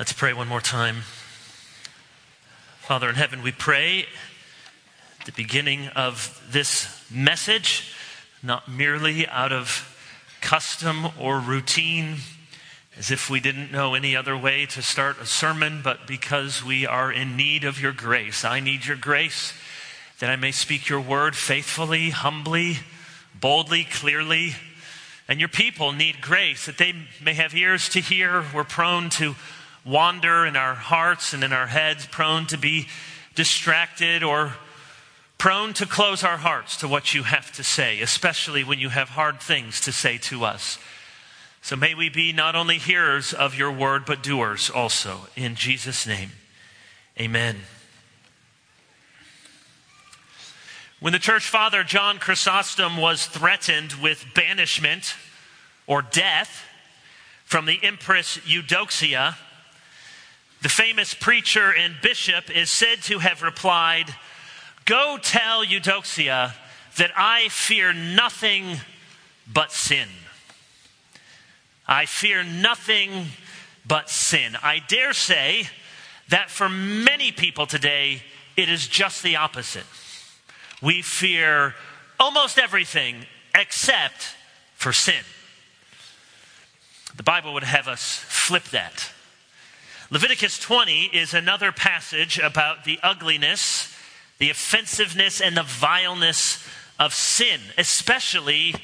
Let's pray one more time. Father in heaven, we pray at the beginning of this message, not merely out of custom or routine, as if we didn't know any other way to start a sermon, but because we are in need of your grace. I need your grace that I may speak your word faithfully, humbly, boldly, clearly. And your people need grace that they may have ears to hear. We're prone to wander in our hearts and in our heads, prone to be distracted or prone to close our hearts to what you have to say, especially when you have hard things to say to us. So may we be not only hearers of your word, but doers also. In Jesus' name, amen. When the church father John Chrysostom was threatened with banishment or death from the Empress Eudoxia, the famous preacher and bishop is said to have replied, Go tell Eudoxia that I fear nothing but sin. I fear nothing but sin. I dare say that for many people today, it is just the opposite. We fear almost everything except for sin. The Bible would have us flip that. Leviticus 20 is another passage about the ugliness, the offensiveness, and the vileness of sin, especially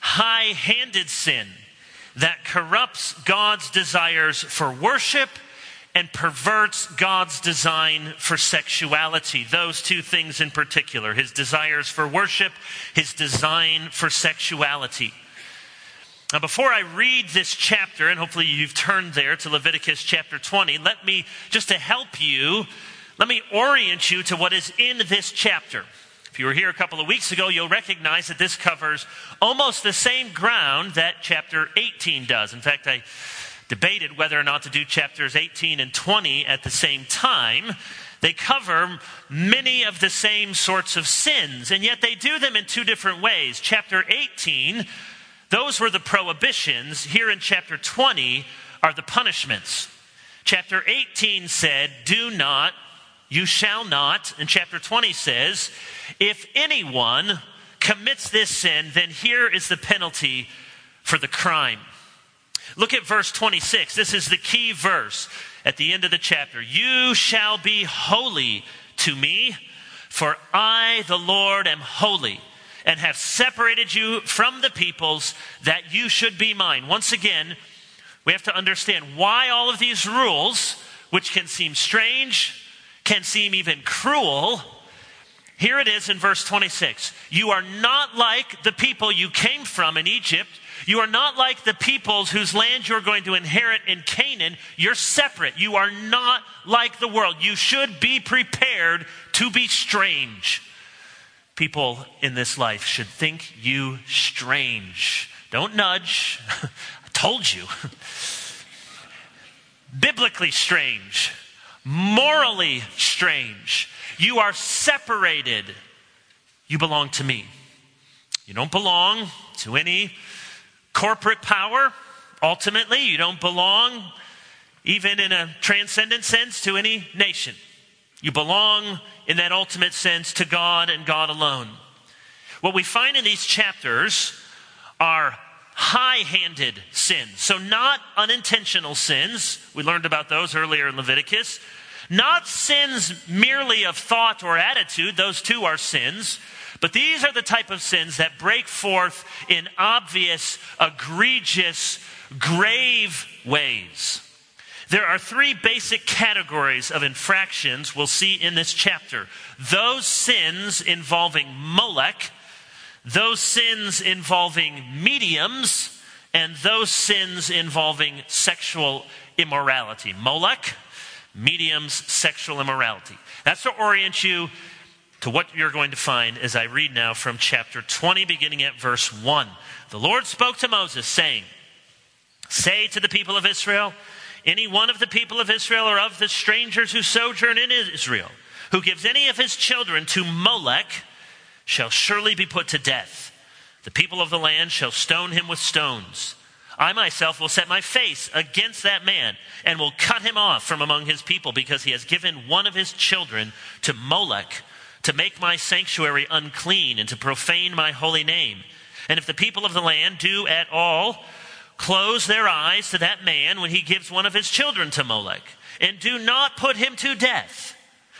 high handed sin that corrupts God's desires for worship and perverts God's design for sexuality. Those two things in particular his desires for worship, his design for sexuality. Now, before I read this chapter, and hopefully you've turned there to Leviticus chapter 20, let me, just to help you, let me orient you to what is in this chapter. If you were here a couple of weeks ago, you'll recognize that this covers almost the same ground that chapter 18 does. In fact, I debated whether or not to do chapters 18 and 20 at the same time. They cover many of the same sorts of sins, and yet they do them in two different ways. Chapter 18, those were the prohibitions. Here in chapter 20 are the punishments. Chapter 18 said, Do not, you shall not. And chapter 20 says, If anyone commits this sin, then here is the penalty for the crime. Look at verse 26. This is the key verse at the end of the chapter. You shall be holy to me, for I, the Lord, am holy and have separated you from the peoples that you should be mine. Once again, we have to understand why all of these rules, which can seem strange, can seem even cruel. Here it is in verse 26. You are not like the people you came from in Egypt you are not like the peoples whose land you're going to inherit in Canaan. You're separate. You are not like the world. You should be prepared to be strange. People in this life should think you strange. Don't nudge. I told you. Biblically strange. Morally strange. You are separated. You belong to me. You don't belong to any corporate power. Ultimately, you don't belong, even in a transcendent sense, to any nation. You belong, in that ultimate sense, to God and God alone. What we find in these chapters are high handed sins. So, not unintentional sins. We learned about those earlier in Leviticus. Not sins merely of thought or attitude, those two are sins. But these are the type of sins that break forth in obvious, egregious, grave ways. There are three basic categories of infractions we'll see in this chapter those sins involving Molech, those sins involving mediums, and those sins involving sexual immorality. Molech, mediums, sexual immorality. That's to orient you to what you're going to find as I read now from chapter 20, beginning at verse 1. The Lord spoke to Moses, saying, Say to the people of Israel, any one of the people of Israel or of the strangers who sojourn in Israel, who gives any of his children to Molech, shall surely be put to death. The people of the land shall stone him with stones. I myself will set my face against that man and will cut him off from among his people because he has given one of his children to Molech to make my sanctuary unclean and to profane my holy name. And if the people of the land do at all close their eyes to that man when he gives one of his children to Molech and do not put him to death,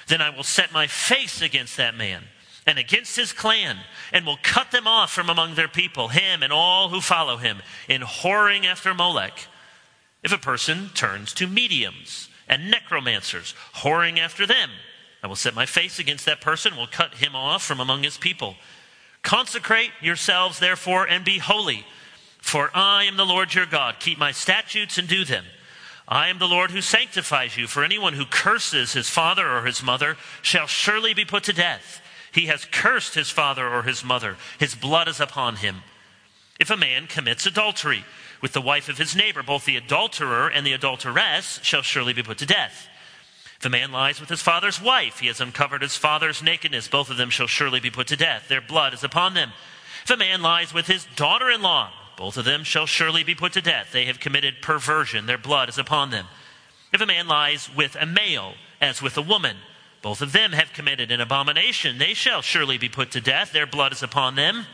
then I will set my face against that man and against his clan, and will cut them off from among their people, him and all who follow him, in whoring after Molech. If a person turns to mediums and necromancers, whoring after them, I will set my face against that person, will cut him off from among his people. Consecrate yourselves, therefore, and be holy, for I am the Lord your God. Keep my statutes and do them. I am the Lord who sanctifies you, for anyone who curses his father or his mother shall surely be put to death. He has cursed his father or his mother. His blood is upon him. If a man commits adultery with the wife of his neighbor, both the adulterer and the adulteress shall surely be put to death. If a man lies with his father's wife, he has uncovered his father's nakedness. Both of them shall surely be put to death. Their blood is upon them. If a man lies with his daughter in law, both of them shall surely be put to death. They have committed perversion. Their blood is upon them. If a man lies with a male, as with a woman, both of them have committed an abomination. They shall surely be put to death. Their blood is upon them.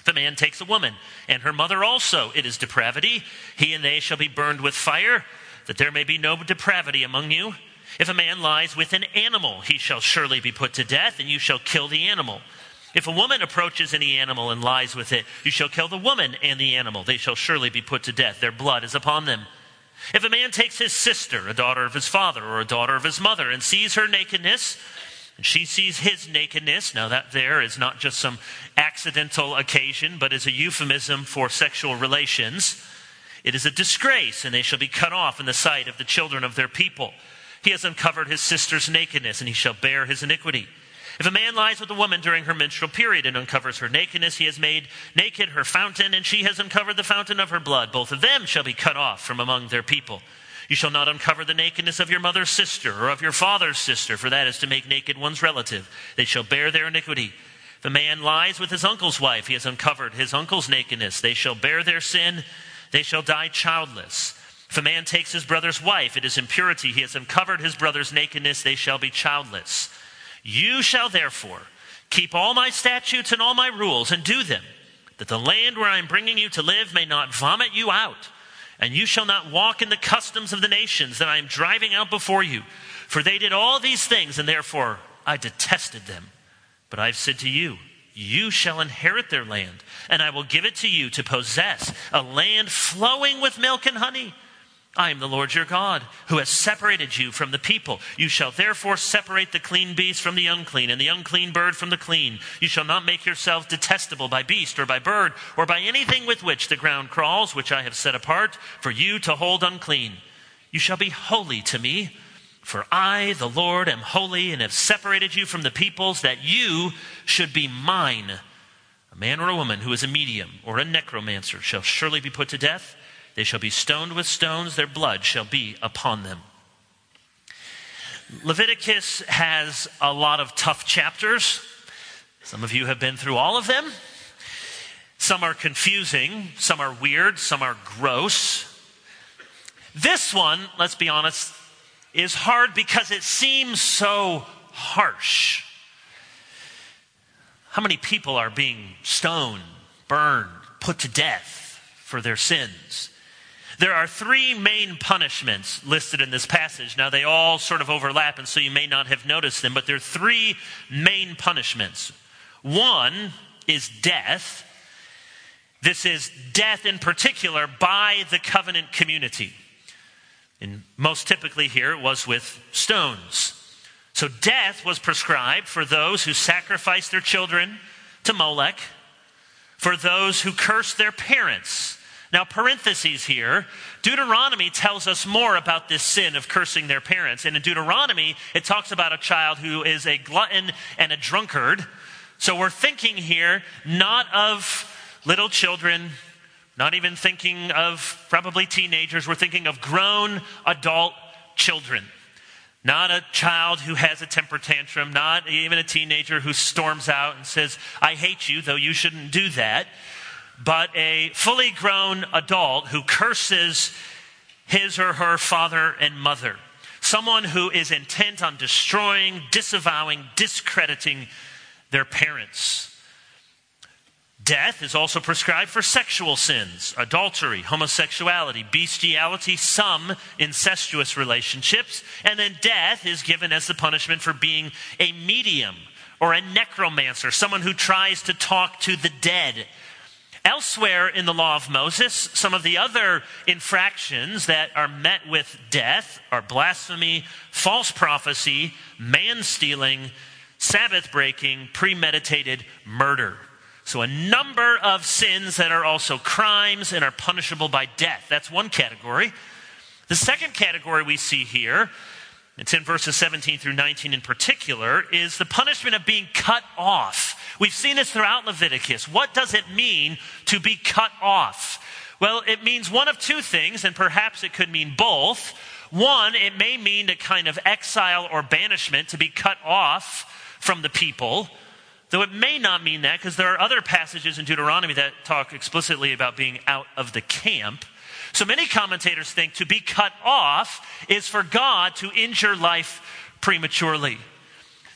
If a man takes a woman, and her mother also, it is depravity. He and they shall be burned with fire, that there may be no depravity among you. If a man lies with an animal, he shall surely be put to death, and you shall kill the animal. If a woman approaches any animal and lies with it, you shall kill the woman and the animal. They shall surely be put to death. Their blood is upon them. If a man takes his sister, a daughter of his father, or a daughter of his mother, and sees her nakedness, and she sees his nakedness, now that there is not just some accidental occasion, but is a euphemism for sexual relations, it is a disgrace, and they shall be cut off in the sight of the children of their people. He has uncovered his sister's nakedness, and he shall bear his iniquity. If a man lies with a woman during her menstrual period and uncovers her nakedness, he has made naked her fountain, and she has uncovered the fountain of her blood. Both of them shall be cut off from among their people. You shall not uncover the nakedness of your mother's sister or of your father's sister, for that is to make naked one's relative. They shall bear their iniquity. If a man lies with his uncle's wife, he has uncovered his uncle's nakedness. They shall bear their sin. They shall die childless. If a man takes his brother's wife, it is impurity. He has uncovered his brother's nakedness. They shall be childless. You shall therefore keep all my statutes and all my rules and do them, that the land where I am bringing you to live may not vomit you out. And you shall not walk in the customs of the nations that I am driving out before you. For they did all these things, and therefore I detested them. But I've said to you, you shall inherit their land, and I will give it to you to possess a land flowing with milk and honey I am the Lord your God, who has separated you from the people. You shall therefore separate the clean beast from the unclean, and the unclean bird from the clean. You shall not make yourselves detestable by beast, or by bird, or by anything with which the ground crawls, which I have set apart for you to hold unclean. You shall be holy to me, for I, the Lord, am holy, and have separated you from the peoples, that you should be mine. A man or a woman who is a medium or a necromancer shall surely be put to death. They shall be stoned with stones, their blood shall be upon them. Leviticus has a lot of tough chapters. Some of you have been through all of them. Some are confusing, some are weird, some are gross. This one, let's be honest, is hard because it seems so harsh. How many people are being stoned, burned, put to death for their sins? There are three main punishments listed in this passage. Now, they all sort of overlap, and so you may not have noticed them, but there are three main punishments. One is death. This is death in particular by the covenant community. And most typically here it was with stones. So death was prescribed for those who sacrificed their children to Molech, for those who cursed their parents now, parentheses here Deuteronomy tells us more about this sin of cursing their parents. And in Deuteronomy, it talks about a child who is a glutton and a drunkard. So we're thinking here not of little children, not even thinking of probably teenagers. We're thinking of grown adult children. Not a child who has a temper tantrum, not even a teenager who storms out and says, I hate you, though you shouldn't do that but a fully grown adult who curses his or her father and mother. Someone who is intent on destroying, disavowing, discrediting their parents. Death is also prescribed for sexual sins, adultery, homosexuality, bestiality, some incestuous relationships, and then death is given as the punishment for being a medium or a necromancer, someone who tries to talk to the dead. Elsewhere in the law of Moses, some of the other infractions that are met with death are blasphemy, false prophecy, man stealing, Sabbath breaking, premeditated murder. So, a number of sins that are also crimes and are punishable by death. That's one category. The second category we see here, it's in verses 17 through 19 in particular, is the punishment of being cut off. We've seen this throughout Leviticus. What does it mean to be cut off? Well, it means one of two things, and perhaps it could mean both. One, it may mean a kind of exile or banishment to be cut off from the people. Though it may not mean that, because there are other passages in Deuteronomy that talk explicitly about being out of the camp. So many commentators think to be cut off is for God to injure life prematurely.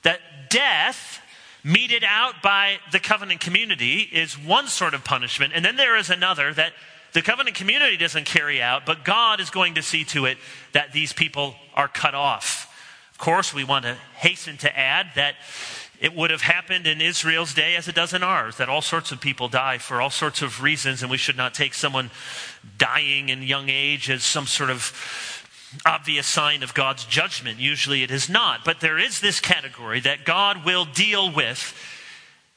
That death, meted out by the covenant community, is one sort of punishment. And then there is another that the covenant community doesn't carry out, but God is going to see to it that these people are cut off. Of course, we want to hasten to add that it would have happened in Israel's day as it does in ours, that all sorts of people die for all sorts of reasons, and we should not take someone dying in young age as some sort of obvious sign of God's judgment. Usually it is not. But there is this category that God will deal with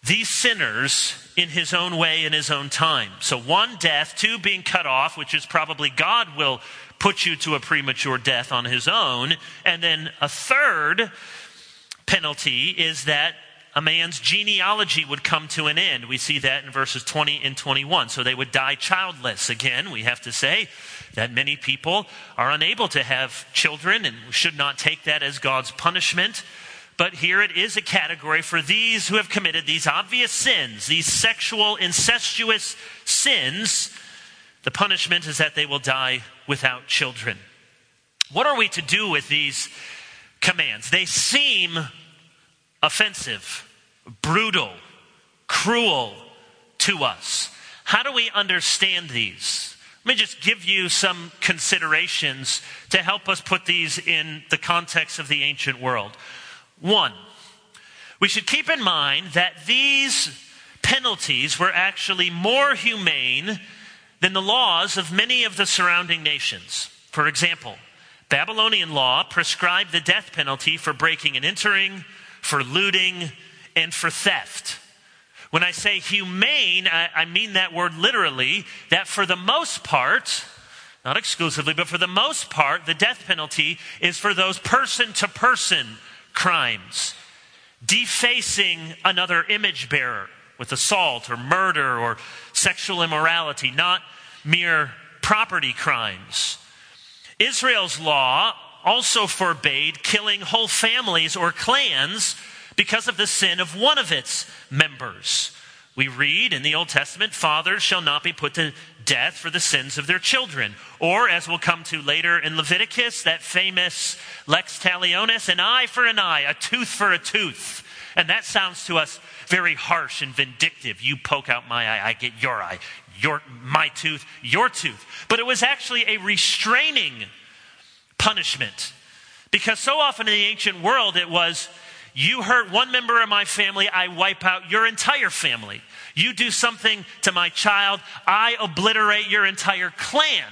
these sinners in his own way, in his own time. So, one, death, two, being cut off, which is probably God will put you to a premature death on his own, and then a third, penalty is that a man's genealogy would come to an end. We see that in verses 20 and 21. So they would die childless. Again, we have to say that many people are unable to have children and we should not take that as God's punishment. But here it is a category for these who have committed these obvious sins, these sexual, incestuous sins. The punishment is that they will die without children. What are we to do with these commands? They seem offensive, brutal, cruel to us. How do we understand these? Let me just give you some considerations to help us put these in the context of the ancient world. One, we should keep in mind that these penalties were actually more humane than the laws of many of the surrounding nations. For example, Babylonian law prescribed the death penalty for breaking and entering, for looting, and for theft. When I say humane, I, I, mean that word literally, that for the most part, not exclusively, but for the most part, the death penalty is for those person to person crimes. Defacing another image bearer with assault or murder or sexual immorality, not mere property crimes. Israel's law also forbade killing whole families or clans because of the sin of one of its members. We read in the Old Testament, fathers shall not be put to death for the sins of their children. Or, as we'll come to later in Leviticus, that famous lex talionis, an eye for an eye, a tooth for a tooth. And that sounds to us very harsh and vindictive. You poke out my eye, I get your eye. Your, my tooth, your tooth. But it was actually a restraining punishment. Because so often in the ancient world, it was you hurt one member of my family, I wipe out your entire family. You do something to my child, I obliterate your entire clan.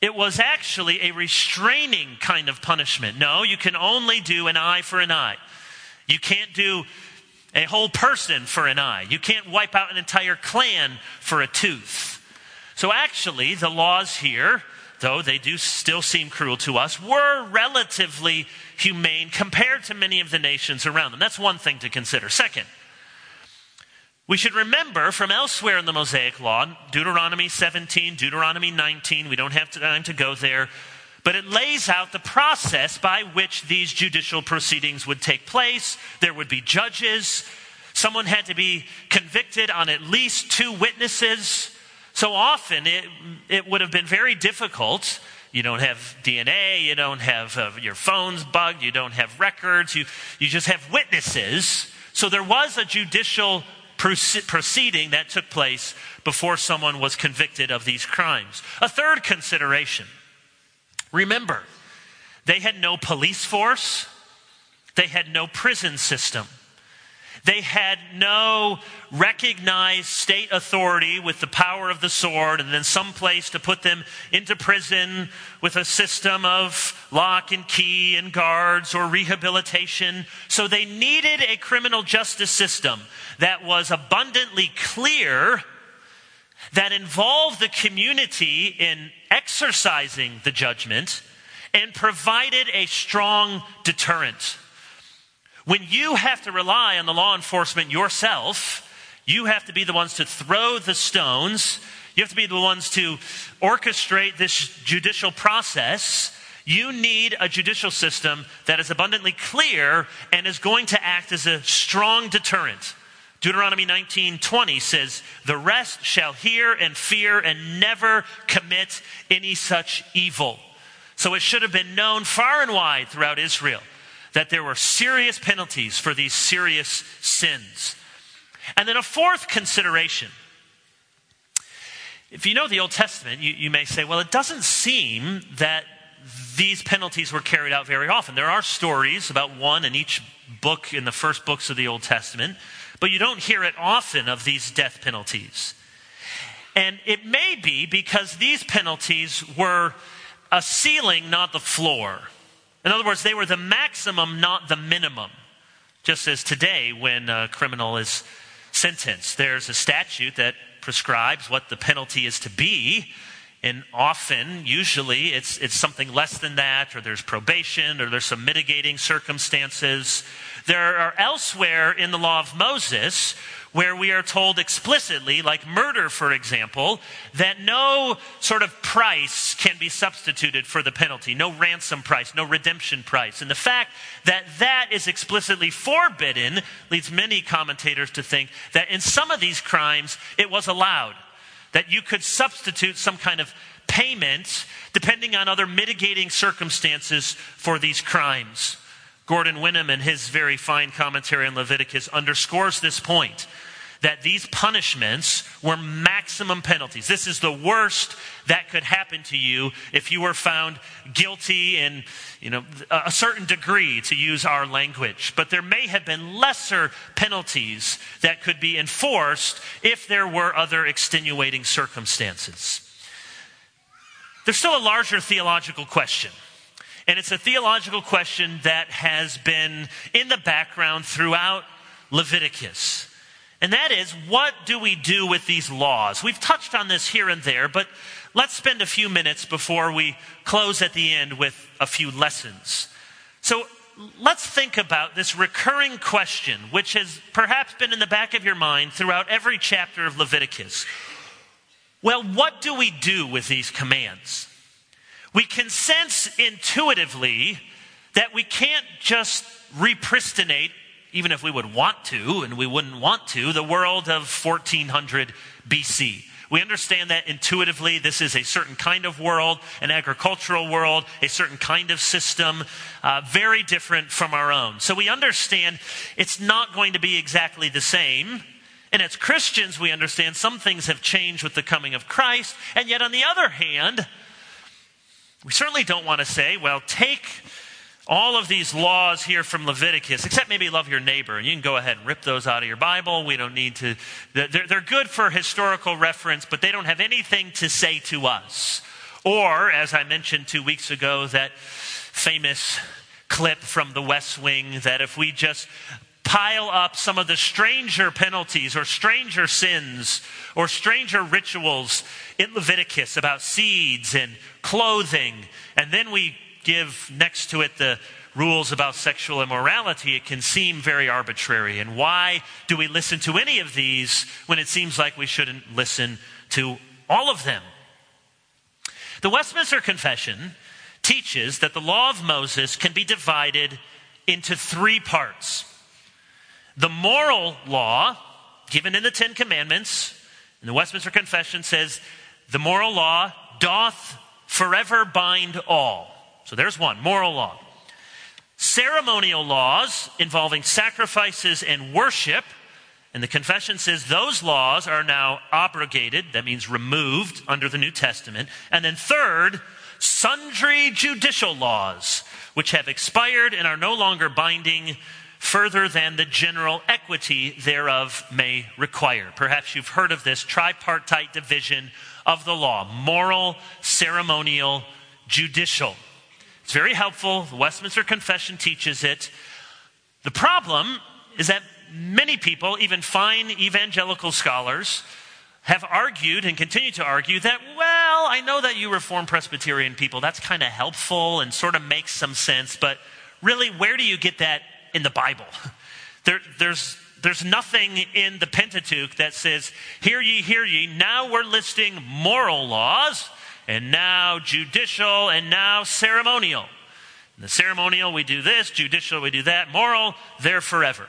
It was actually a restraining kind of punishment. No, you can only do an eye for an eye. You can't do a whole person for an eye. You can't wipe out an entire clan for a tooth. So, actually, the laws here though they do still seem cruel to us, were relatively humane compared to many of the nations around them. That's one thing to consider. Second, we should remember from elsewhere in the Mosaic Law, Deuteronomy 17, Deuteronomy 19, we don't have time to go there, but it lays out the process by which these judicial proceedings would take place. There would be judges. Someone had to be convicted on at least two witnesses. So often it, it would have been very difficult. You don't have DNA, you don't have uh, your phone's bugged, you don't have records, you, you just have witnesses. So there was a judicial proceeding that took place before someone was convicted of these crimes. A third consideration remember, they had no police force, they had no prison system. They had no recognized state authority with the power of the sword and then some place to put them into prison with a system of lock and key and guards or rehabilitation. So they needed a criminal justice system that was abundantly clear, that involved the community in exercising the judgment, and provided a strong deterrent. When you have to rely on the law enforcement yourself, you have to be the ones to throw the stones. You have to be the ones to orchestrate this judicial process. You need a judicial system that is abundantly clear and is going to act as a strong deterrent. Deuteronomy 19:20 says, "The rest shall hear and fear and never commit any such evil." So it should have been known far and wide throughout Israel that there were serious penalties for these serious sins. And then a fourth consideration. If you know the Old Testament, you, you may say, well, it doesn't seem that these penalties were carried out very often. There are stories about one in each book in the first books of the Old Testament but you don't hear it often of these death penalties. And it may be because these penalties were a ceiling, not the floor. In other words, they were the maximum, not the minimum. Just as today, when a criminal is sentenced, there's a statute that prescribes what the penalty is to be. And often, usually, it's, it's something less than that, or there's probation, or there's some mitigating circumstances. There are elsewhere in the law of Moses where we are told explicitly, like murder, for example, that no sort of price can be substituted for the penalty. No ransom price, no redemption price. And the fact that that is explicitly forbidden leads many commentators to think that in some of these crimes it was allowed that you could substitute some kind of payment depending on other mitigating circumstances for these crimes. Gordon Wenham, in his very fine commentary on Leviticus, underscores this point that these punishments were maximum penalties. This is the worst that could happen to you if you were found guilty in you know, a certain degree, to use our language. But there may have been lesser penalties that could be enforced if there were other extenuating circumstances. There's still a larger theological question. And it's a theological question that has been in the background throughout Leviticus. And that is, what do we do with these laws? We've touched on this here and there, but let's spend a few minutes before we close at the end with a few lessons. So let's think about this recurring question, which has perhaps been in the back of your mind throughout every chapter of Leviticus. Well, what do we do with these commands? We can sense intuitively that we can't just repristinate even if we would want to, and we wouldn't want to, the world of 1400 BC. We understand that intuitively. This is a certain kind of world, an agricultural world, a certain kind of system, uh, very different from our own. So we understand it's not going to be exactly the same. And as Christians, we understand some things have changed with the coming of Christ. And yet, on the other hand, we certainly don't want to say, well, take all of these laws here from Leviticus, except maybe love your neighbor, and you can go ahead and rip those out of your Bible. We don't need to, they're, they're good for historical reference, but they don't have anything to say to us. Or, as I mentioned two weeks ago, that famous clip from the West Wing that if we just pile up some of the stranger penalties or stranger sins or stranger rituals in Leviticus about seeds and clothing, and then we give next to it the rules about sexual immorality, it can seem very arbitrary. And why do we listen to any of these when it seems like we shouldn't listen to all of them? The Westminster Confession teaches that the law of Moses can be divided into three parts. The moral law given in the Ten Commandments, in the Westminster Confession says, the moral law doth forever bind all. So there's one, moral law. Ceremonial laws involving sacrifices and worship, and the confession says those laws are now abrogated, that means removed under the New Testament. And then third, sundry judicial laws, which have expired and are no longer binding further than the general equity thereof may require. Perhaps you've heard of this tripartite division of the law moral, ceremonial, judicial. It's very helpful. The Westminster Confession teaches it. The problem is that many people, even fine evangelical scholars, have argued and continue to argue that, well, I know that you Reformed Presbyterian people, that's kind of helpful and sort of makes some sense, but really, where do you get that in the Bible? There, there's, there's nothing in the Pentateuch that says, Hear ye, hear ye, now we're listing moral laws, and now judicial, and now ceremonial. In the ceremonial, we do this, judicial, we do that, moral, they're forever.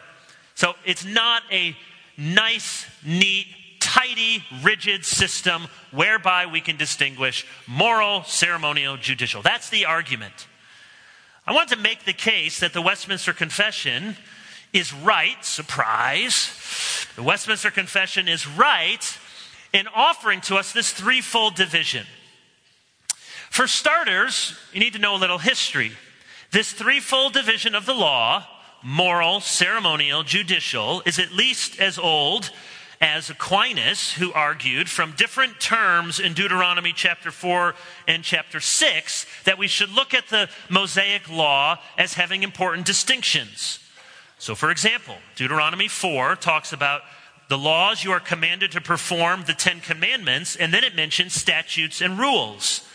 So it's not a nice, neat, tidy, rigid system whereby we can distinguish moral, ceremonial, judicial. That's the argument. I want to make the case that the Westminster Confession is right, surprise. The Westminster Confession is right in offering to us this threefold division. For starters, you need to know a little history. This threefold division of the law moral, ceremonial, judicial is at least as old as Aquinas, who argued from different terms in Deuteronomy chapter 4 and chapter 6 that we should look at the Mosaic law as having important distinctions. So, for example, Deuteronomy 4 talks about the laws you are commanded to perform, the Ten Commandments, and then it mentions statutes and rules.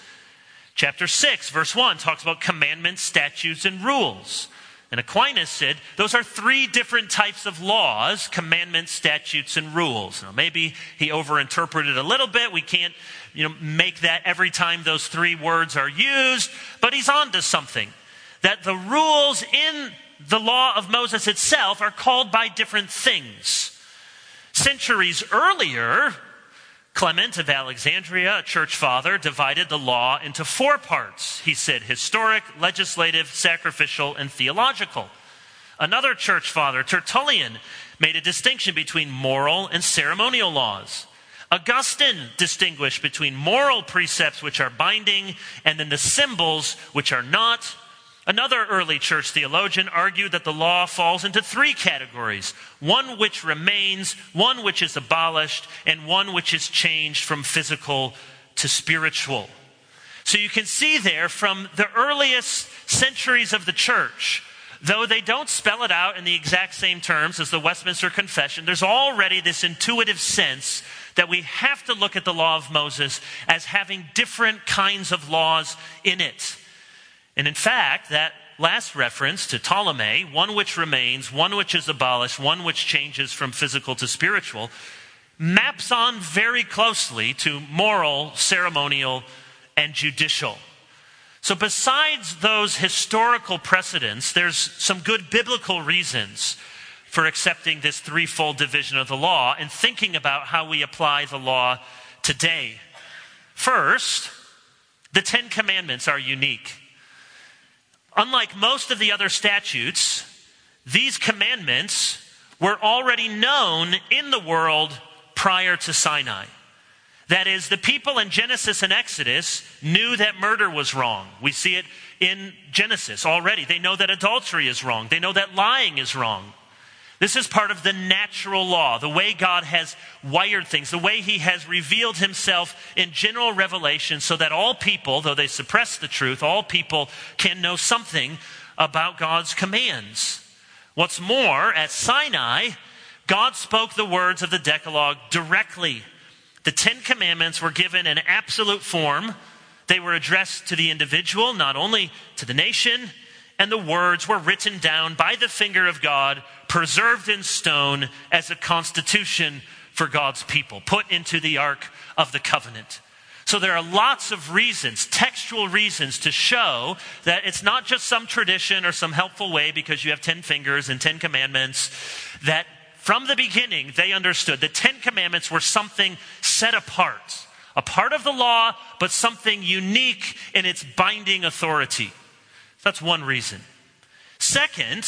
Chapter 6, verse 1 talks about commandments, statutes, and rules. And Aquinas said those are three different types of laws commandments, statutes, and rules. Now, maybe he overinterpreted a little bit. We can't you know, make that every time those three words are used, but he's on to something. That the rules in the law of Moses itself are called by different things. Centuries earlier, Clement of Alexandria, a church father, divided the law into four parts. He said historic, legislative, sacrificial, and theological. Another church father, Tertullian, made a distinction between moral and ceremonial laws. Augustine distinguished between moral precepts which are binding and then the symbols which are not. Another early church theologian argued that the law falls into three categories one which remains, one which is abolished, and one which is changed from physical to spiritual. So you can see there from the earliest centuries of the church, though they don't spell it out in the exact same terms as the Westminster Confession, there's already this intuitive sense that we have to look at the law of Moses as having different kinds of laws in it. And in fact, that last reference to Ptolemy, one which remains, one which is abolished, one which changes from physical to spiritual, maps on very closely to moral, ceremonial, and judicial. So, besides those historical precedents, there's some good biblical reasons for accepting this threefold division of the law and thinking about how we apply the law today. First, the Ten Commandments are unique. Unlike most of the other statutes, these commandments were already known in the world prior to Sinai. That is, the people in Genesis and Exodus knew that murder was wrong. We see it in Genesis already. They know that adultery is wrong. They know that lying is wrong. This is part of the natural law, the way God has wired things, the way He has revealed Himself in general revelation so that all people, though they suppress the truth, all people can know something about God's commands. What's more, at Sinai, God spoke the words of the Decalogue directly. The Ten Commandments were given in absolute form. They were addressed to the individual, not only to the nation, and the words were written down by the finger of God preserved in stone as a constitution for God's people, put into the Ark of the Covenant. So there are lots of reasons, textual reasons, to show that it's not just some tradition or some helpful way because you have 10 fingers and 10 commandments, that from the beginning they understood the 10 commandments were something set apart, a part of the law, but something unique in its binding authority. That's one reason. Second,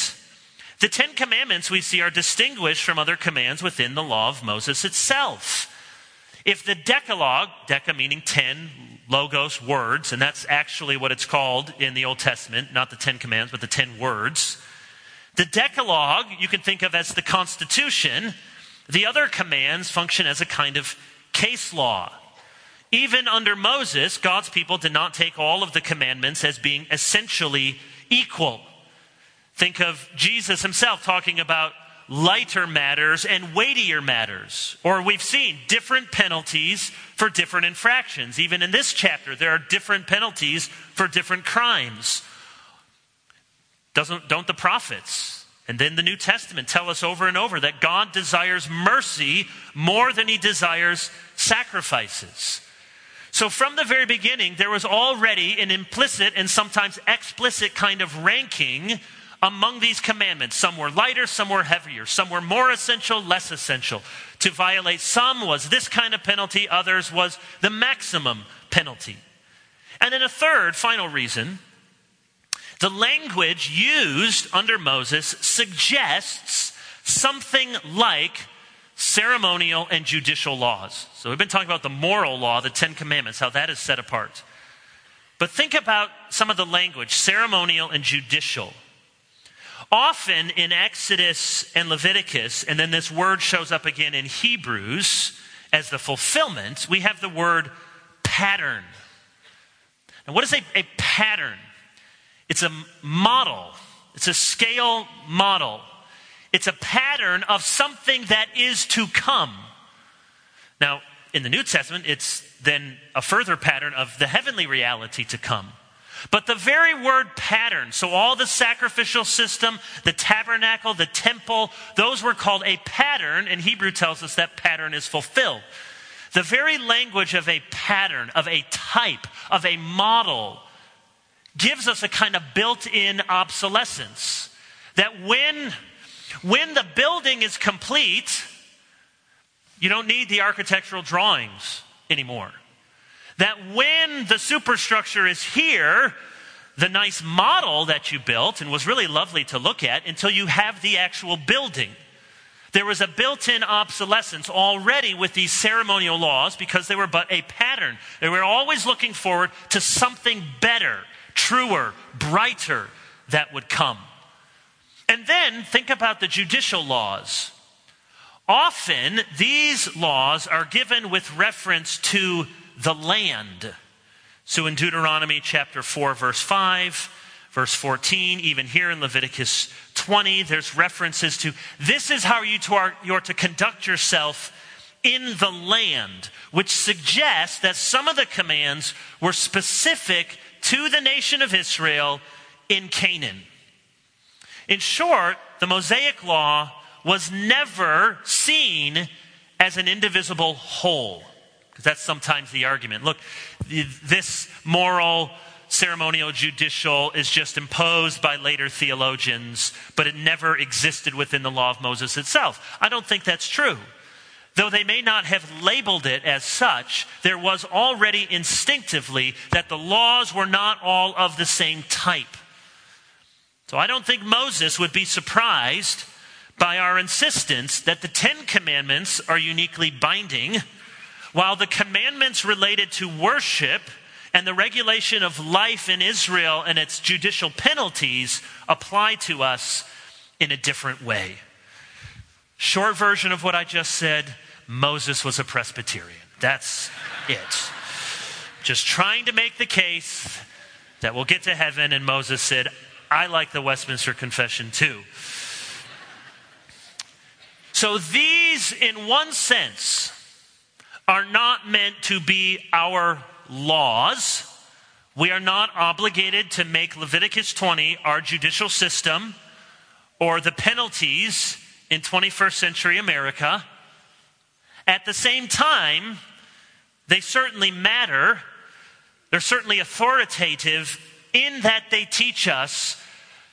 the Ten Commandments we see are distinguished from other commands within the law of Moses itself. If the Decalogue, Deca meaning ten, logos, words, and that's actually what it's called in the Old Testament, not the Ten Commands, but the ten words. The Decalogue you can think of as the Constitution. The other commands function as a kind of case law. Even under Moses, God's people did not take all of the commandments as being essentially equal. Think of Jesus himself talking about lighter matters and weightier matters. Or we've seen different penalties for different infractions. Even in this chapter, there are different penalties for different crimes. Doesn't, don't the prophets and then the New Testament tell us over and over that God desires mercy more than he desires sacrifices. So, from the very beginning, there was already an implicit and sometimes explicit kind of ranking among these commandments. Some were lighter, some were heavier, some were more essential, less essential. To violate some was this kind of penalty, others was the maximum penalty. And then a third, final reason the language used under Moses suggests something like ceremonial and judicial laws. So we've been talking about the moral law, the Ten Commandments, how that is set apart. But think about some of the language ceremonial and judicial. Often in Exodus and Leviticus, and then this word shows up again in Hebrews as the fulfillment, we have the word pattern. Now, what is a, a pattern? It's a model, it's a scale model. It's a pattern of something that is to come. Now, in the New Testament, it's then a further pattern of the heavenly reality to come. But the very word pattern, so all the sacrificial system, the tabernacle, the temple, those were called a pattern, and Hebrew tells us that pattern is fulfilled. The very language of a pattern, of a type, of a model, gives us a kind of built in obsolescence. That when, when the building is complete, you don't need the architectural drawings anymore that when the superstructure is here, the nice model that you built and was really lovely to look at until you have the actual building. There was a built in obsolescence already with these ceremonial laws because they were but a pattern. They were always looking forward to something better, truer, brighter that would come. And then think about the judicial laws. Often these laws are given with reference to the land. So in Deuteronomy chapter 4, verse 5, verse 14, even here in Leviticus 20, there's references to this is how you, are, are to conduct yourself in the land, which suggests that some of the commands were specific to the nation of Israel in Canaan. In short, the Mosaic Law was never seen as an indivisible whole. Because that's sometimes the argument. Look, this moral, ceremonial, judicial is just imposed by later theologians, but it never existed within the law of Moses itself. I don't think that's true. Though they may not have labeled it as such, there was already instinctively that the laws were not all of the same type. So I don't think Moses would be surprised by our insistence that the Ten Commandments are uniquely binding while the commandments related to worship and the regulation of life in Israel and its judicial penalties apply to us in a different way. Short version of what I just said Moses was a Presbyterian. That's it. Just trying to make the case that we'll get to heaven, and Moses said, I like the Westminster Confession too. So, these, in one sense, are not meant to be our laws. We are not obligated to make Leviticus 20 our judicial system or the penalties in 21st century America. At the same time, They certainly matter. They're certainly authoritative in that they teach us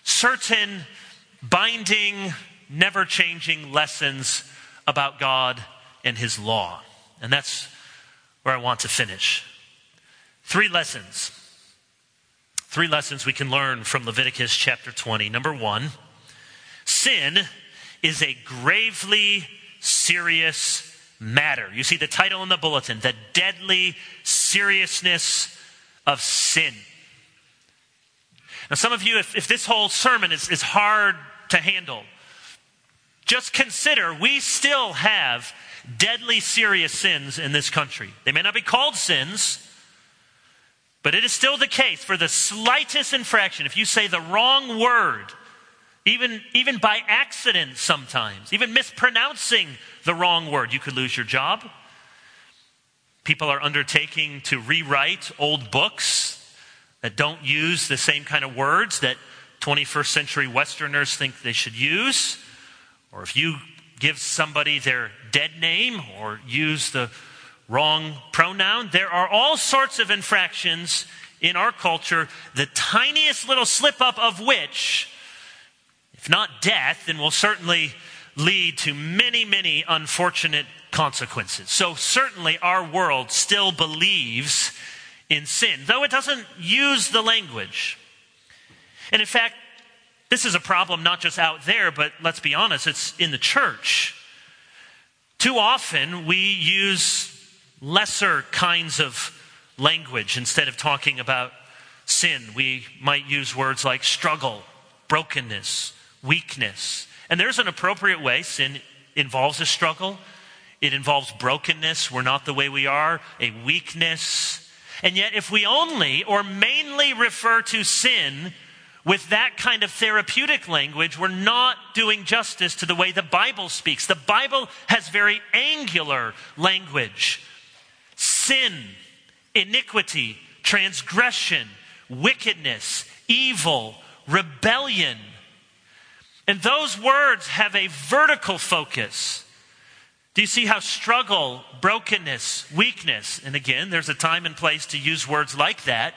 certain binding, never changing lessons about God and His law. And that's where I want to finish. Three lessons. Three lessons we can learn from Leviticus chapter 20. Number one, sin is a gravely serious matter. You see the title in the bulletin, The Deadly Seriousness of Sin. Now, some of you, if, if this whole sermon is, is hard to handle, just consider we still have deadly serious sins in this country. They may not be called sins, but it is still the case for the slightest infraction. If you say the wrong word, even, even by accident sometimes, even mispronouncing the wrong word, you could lose your job. People are undertaking to rewrite old books that don't use the same kind of words that 21st century Westerners think they should use. Or if you give somebody their dead name or use the wrong pronoun, there are all sorts of infractions in our culture, the tiniest little slip up of which, if not death, then will certainly lead to many, many unfortunate consequences. So, certainly, our world still believes in sin, though it doesn't use the language. And in fact, this is a problem not just out there, but let's be honest, it's in the church. Too often we use lesser kinds of language instead of talking about sin. We might use words like struggle, brokenness, weakness. And there's an appropriate way. Sin involves a struggle, it involves brokenness. We're not the way we are, a weakness. And yet, if we only or mainly refer to sin with that kind of therapeutic language, we're not doing justice to the way the Bible speaks. The Bible has very angular language sin, iniquity, transgression, wickedness, evil, rebellion. And those words have a vertical focus. Do you see how struggle, brokenness, weakness, and again, there's a time and place to use words like that,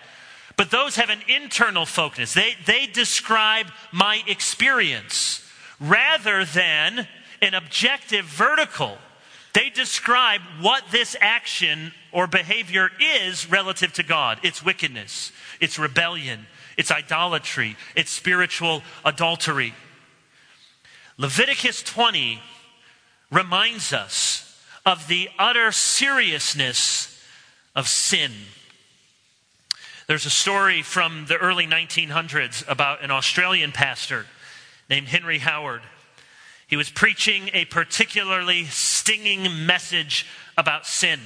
but those have an internal focus. They, they describe my experience rather than an objective vertical. They describe what this action or behavior is relative to God. It's wickedness, it's rebellion, it's idolatry, it's spiritual adultery. Leviticus 20 reminds us of the utter seriousness of sin. There's a story from the early 1900s about an Australian pastor named Henry Howard. He was preaching a particularly stinging message about sin.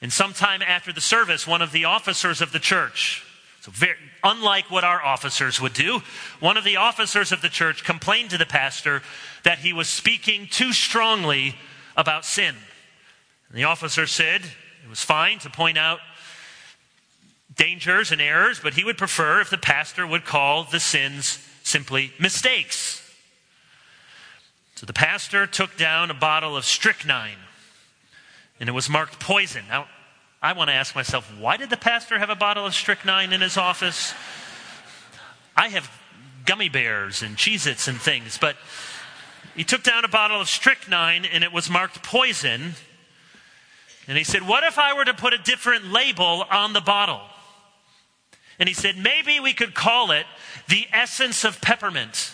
And sometime after the service, one of the officers of the church, so very, unlike what our officers would do, one of the officers of the church complained to the pastor that he was speaking too strongly about sin. And the officer said it was fine to point out dangers and errors, but he would prefer if the pastor would call the sins simply mistakes. So the pastor took down a bottle of strychnine, and it was marked poison. Now, I want to ask myself, why did the pastor have a bottle of strychnine in his office? I have gummy bears and Cheez Its and things, but he took down a bottle of strychnine and it was marked poison. And he said, What if I were to put a different label on the bottle? And he said, Maybe we could call it the essence of peppermint.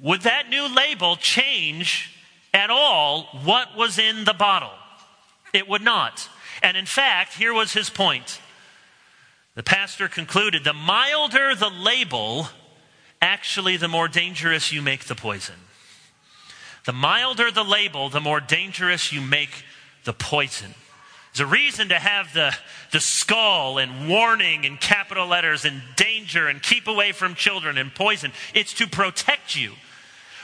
Would that new label change at all what was in the bottle? It would not. And in fact, here was his point. The pastor concluded the milder the label, actually, the more dangerous you make the poison. The milder the label, the more dangerous you make the poison. There's a reason to have the, the skull and warning in capital letters and danger and keep away from children and poison. It's to protect you.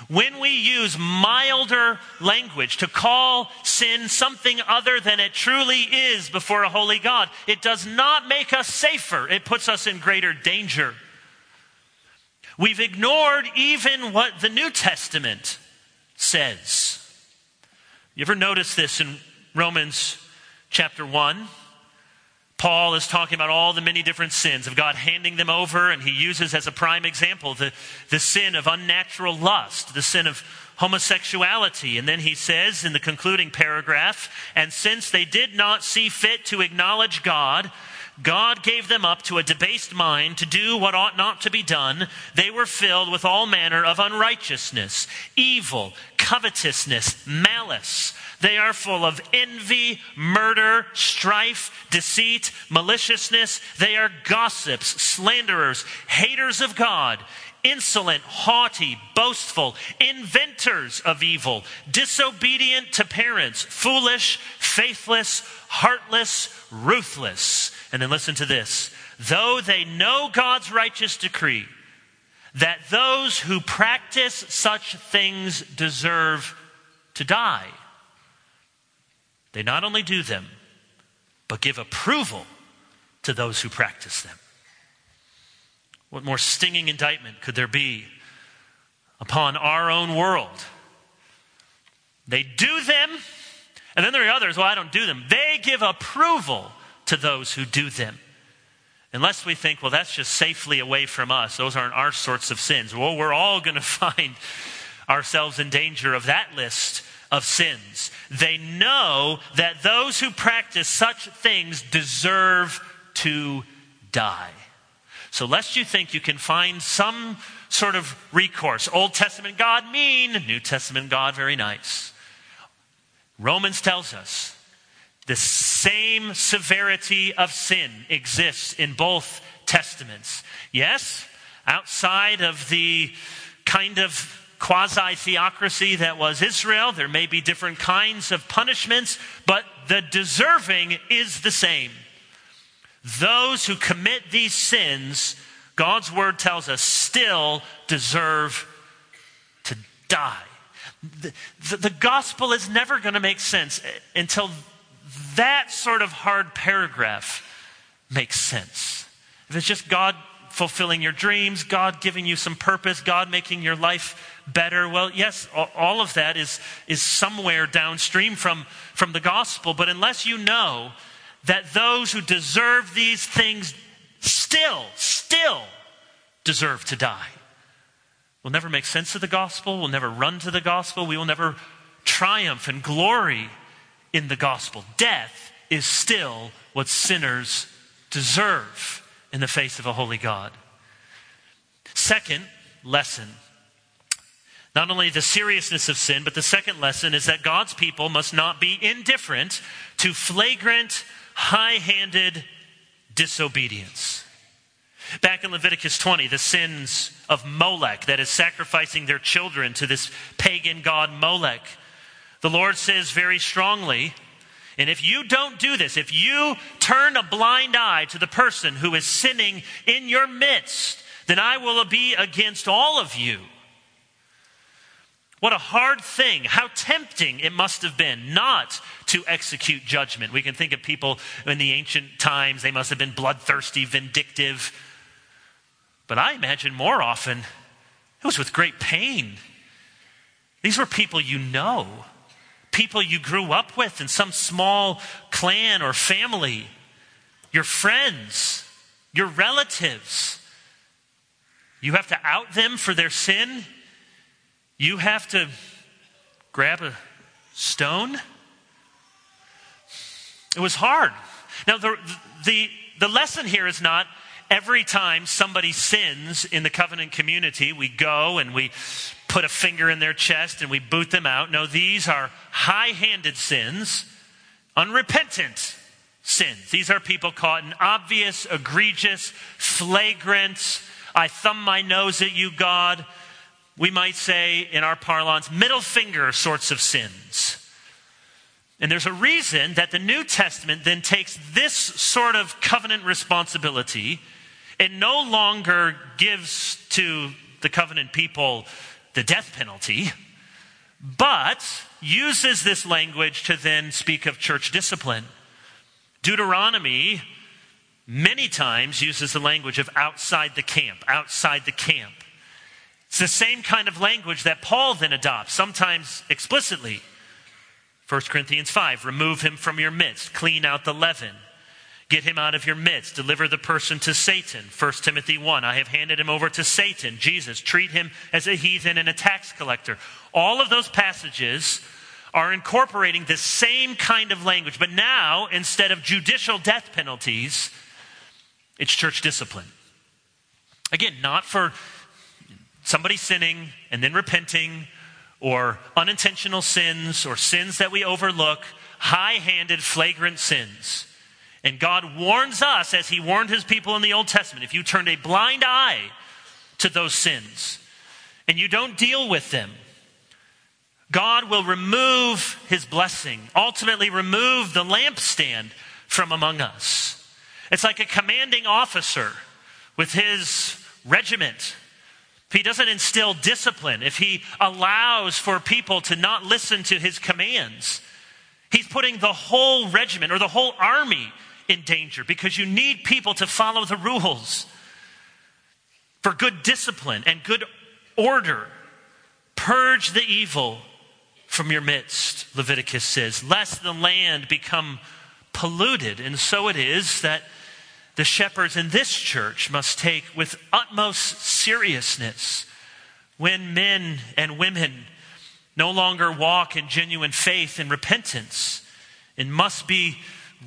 When we use milder language to call sin something other than it truly is before a holy God, it does not make us safer. It puts us in greater danger. We've ignored even what the New Testament says. You ever notice this in Romans chapter 1, Paul is talking about all the many different sins of God handing them over, and he uses as a prime example the, the sin of unnatural lust, the sin of homosexuality. And then he says in the concluding paragraph, and since they did not see fit to acknowledge God, God gave them up to a debased mind to do what ought not to be done. They were filled with all manner of unrighteousness, evil, covetousness, malice. They are full of envy, murder, strife, deceit, maliciousness. They are gossips, slanderers, haters of God, insolent, haughty, boastful, inventors of evil, disobedient to parents, foolish, faithless, heartless, ruthless. And then listen to this. Though they know God's righteous decree, that those who practice such things deserve to die. They not only do them, but give approval to those who practice them. What more stinging indictment could there be upon our own world? They do them, and then there are others, well, I don't do them. They give approval to those who do them. Unless we think, well, that's just safely away from us. Those aren't our sorts of sins. Well, we're all going to find ourselves in danger of that list of sins. They know that those who practice such things deserve to die. So, lest you think you can find some sort of recourse, Old Testament God mean, New Testament God very nice. Romans tells us the same severity of sin exists in both testaments. Yes, outside of the kind of quasi theocracy that was Israel. There may be different kinds of punishments, but the deserving is the same. Those who commit these sins, God's word tells us, still deserve to die. The, the, the gospel is never going to make sense until that sort of hard paragraph makes sense. If it's just God fulfilling your dreams, God giving you some purpose, God making your life better. Well, yes, all of that is, is somewhere downstream from, from the gospel, but unless you know that those who deserve these things still, still deserve to die, we'll never make sense of the gospel, we'll never run to the gospel, we will never triumph and glory in the gospel. Death is still what sinners deserve in the face of a holy God. Second lesson not only the seriousness of sin, but the second lesson is that God's people must not be indifferent to flagrant, high handed disobedience. Back in Leviticus 20, the sins of Molech, that is sacrificing their children to this pagan god Molech, the Lord says very strongly, and if you don't do this, if you turn a blind eye to the person who is sinning in your midst, then I will be against all of you what a hard thing, how tempting it must have been not to execute judgment. We can think of people in the ancient times, they must have been bloodthirsty, vindictive. But I imagine more often it was with great pain. These were people you know, people you grew up with in some small clan or family, your friends, your relatives. You have to out them for their sin you have to grab a stone. It was hard. Now, the, the, the lesson here is not every time somebody sins in the covenant community, we go and we put a finger in their chest and we boot them out. No, these are high handed sins, unrepentant sins. These are people caught in obvious, egregious, flagrant, I thumb my nose at you, God we might say in our parlance, middle finger sorts of sins. And there's a reason that the New Testament then takes this sort of covenant responsibility and no longer gives to the covenant people the death penalty, but uses this language to then speak of church discipline. Deuteronomy many times uses the language of outside the camp, outside the camp. It's the same kind of language that Paul then adopts, sometimes explicitly. 1 Corinthians 5 remove him from your midst, clean out the leaven. Get him out of your midst. Deliver the person to Satan. 1 Timothy 1. I have handed him over to Satan. Jesus. Treat him as a heathen and a tax collector. All of those passages are incorporating the same kind of language. But now, instead of judicial death penalties, it's church discipline. Again, not for somebody sinning and then repenting or unintentional sins or sins that we overlook, high handed, flagrant sins. And God warns us, as He warned His people in the Old Testament, if you turn a blind eye to those sins and you don't deal with them, God will remove His blessing, ultimately, remove the lampstand from among us. It's like a commanding officer with his regiment if he doesn't instill discipline, if he allows for people to not listen to his commands, he's putting the whole regiment or the whole army in danger because you need people to follow the rules for good discipline and good order. Purge the evil from your midst, Leviticus says, lest the land become polluted. And so it is that the shepherds in this church must take with utmost seriousness when men and women no longer walk in genuine faith and repentance and must be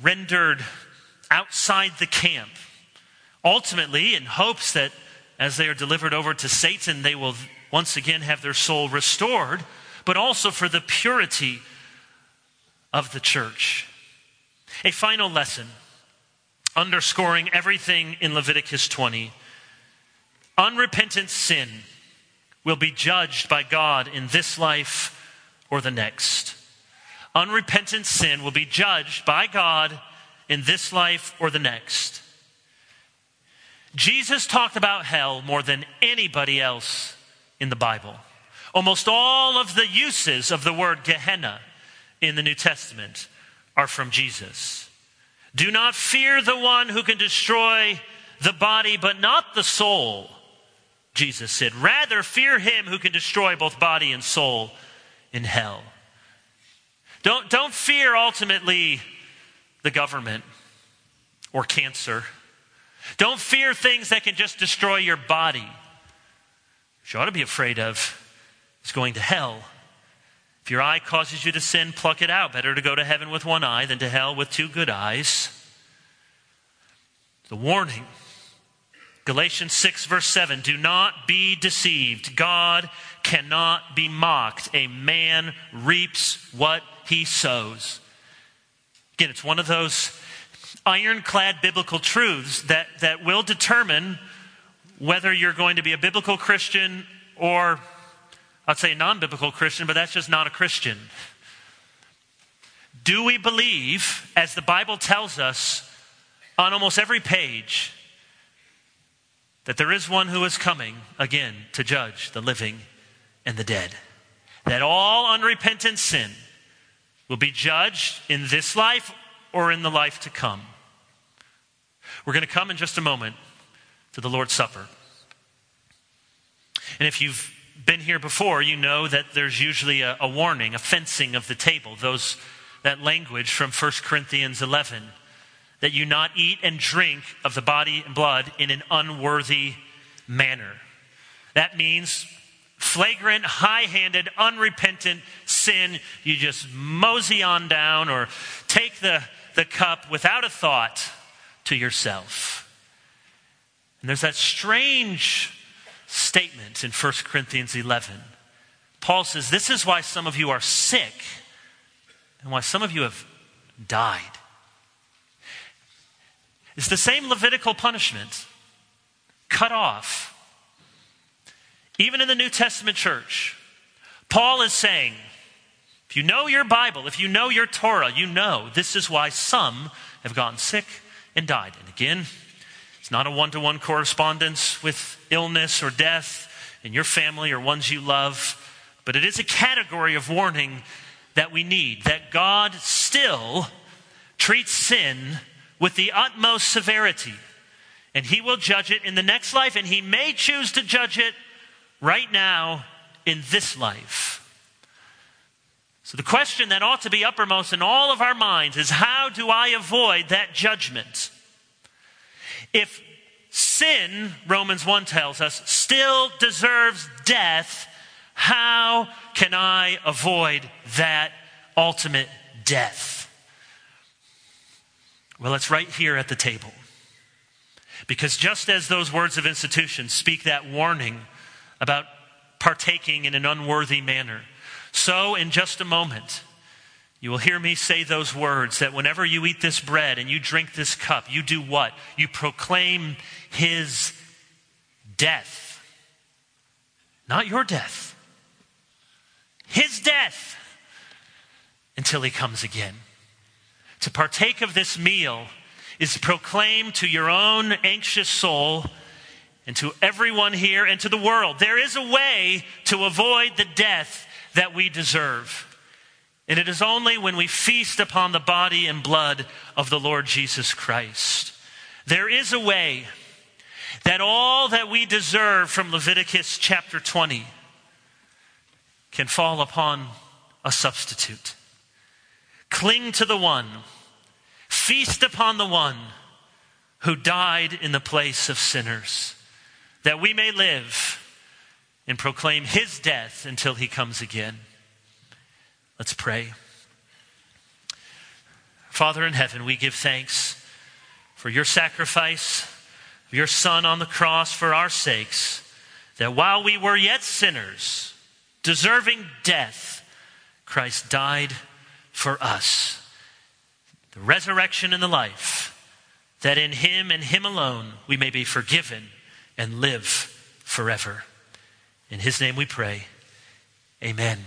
rendered outside the camp. Ultimately, in hopes that as they are delivered over to Satan, they will once again have their soul restored, but also for the purity of the church. A final lesson underscoring everything in Leviticus 20. Unrepentant sin will be judged by God in this life or the next. Unrepentant sin will be judged by God in this life or the next. Jesus talked about hell more than anybody else in the Bible. Almost all of the uses of the word Gehenna in the New Testament are from Jesus. Do not fear the one who can destroy the body, but not the soul, Jesus said. Rather, fear him who can destroy both body and soul in hell. Don't, don't fear ultimately the government or cancer. Don't fear things that can just destroy your body. What you ought to be afraid of is going to hell. If your eye causes you to sin, pluck it out. Better to go to heaven with one eye than to hell with two good eyes. The warning. Galatians 6, verse 7 Do not be deceived. God cannot be mocked. A man reaps what he sows. Again, it's one of those ironclad biblical truths that, that will determine whether you're going to be a biblical Christian or I'd say a non biblical Christian, but that's just not a Christian. Do we believe, as the Bible tells us on almost every page, that there is one who is coming again to judge the living and the dead? That all unrepentant sin will be judged in this life or in the life to come. We're going to come in just a moment to the Lord's Supper. And if you've been here before, you know that there's usually a, a warning, a fencing of the table, those, that language from 1 Corinthians 11, that you not eat and drink of the body and blood in an unworthy manner. That means flagrant, high handed, unrepentant sin. You just mosey on down or take the, the cup without a thought to yourself. And there's that strange statement in 1 Corinthians 11. Paul says, This is why some of you are sick and why some of you have died. It's the same Levitical punishment cut off. Even in the New Testament church, Paul is saying, if you know your Bible, if you know your Torah, you know this is why some have gotten sick and died. And again, it's not a one to one correspondence with illness or death in your family or ones you love, but it is a category of warning that we need that God still treats sin with the utmost severity. And He will judge it in the next life, and He may choose to judge it right now in this life. So, the question that ought to be uppermost in all of our minds is how do I avoid that judgment? If sin, Romans 1 tells us, still deserves death, how can I avoid that ultimate death? Well, it's right here at the table. Because just as those words of institution speak that warning about partaking in an unworthy manner, so in just a moment, you will hear me say those words that whenever you eat this bread and you drink this cup, you do what? You proclaim his death. Not your death. His death until he comes again. To partake of this meal is proclaim to your own anxious soul and to everyone here and to the world. There is a way to avoid the death that we deserve. And it is only when we feast upon the body and blood of the Lord Jesus Christ. There is a way that all that we deserve from Leviticus chapter 20 can fall upon a substitute. Cling to the one, feast upon the one who died in the place of sinners, that we may live and proclaim his death until he comes again. Let's pray. Father in heaven, we give thanks for your sacrifice, your Son on the cross for our sakes, that while we were yet sinners, deserving death, Christ died for us. The resurrection and the life, that in him and him alone we may be forgiven and live forever. In his name we pray. Amen.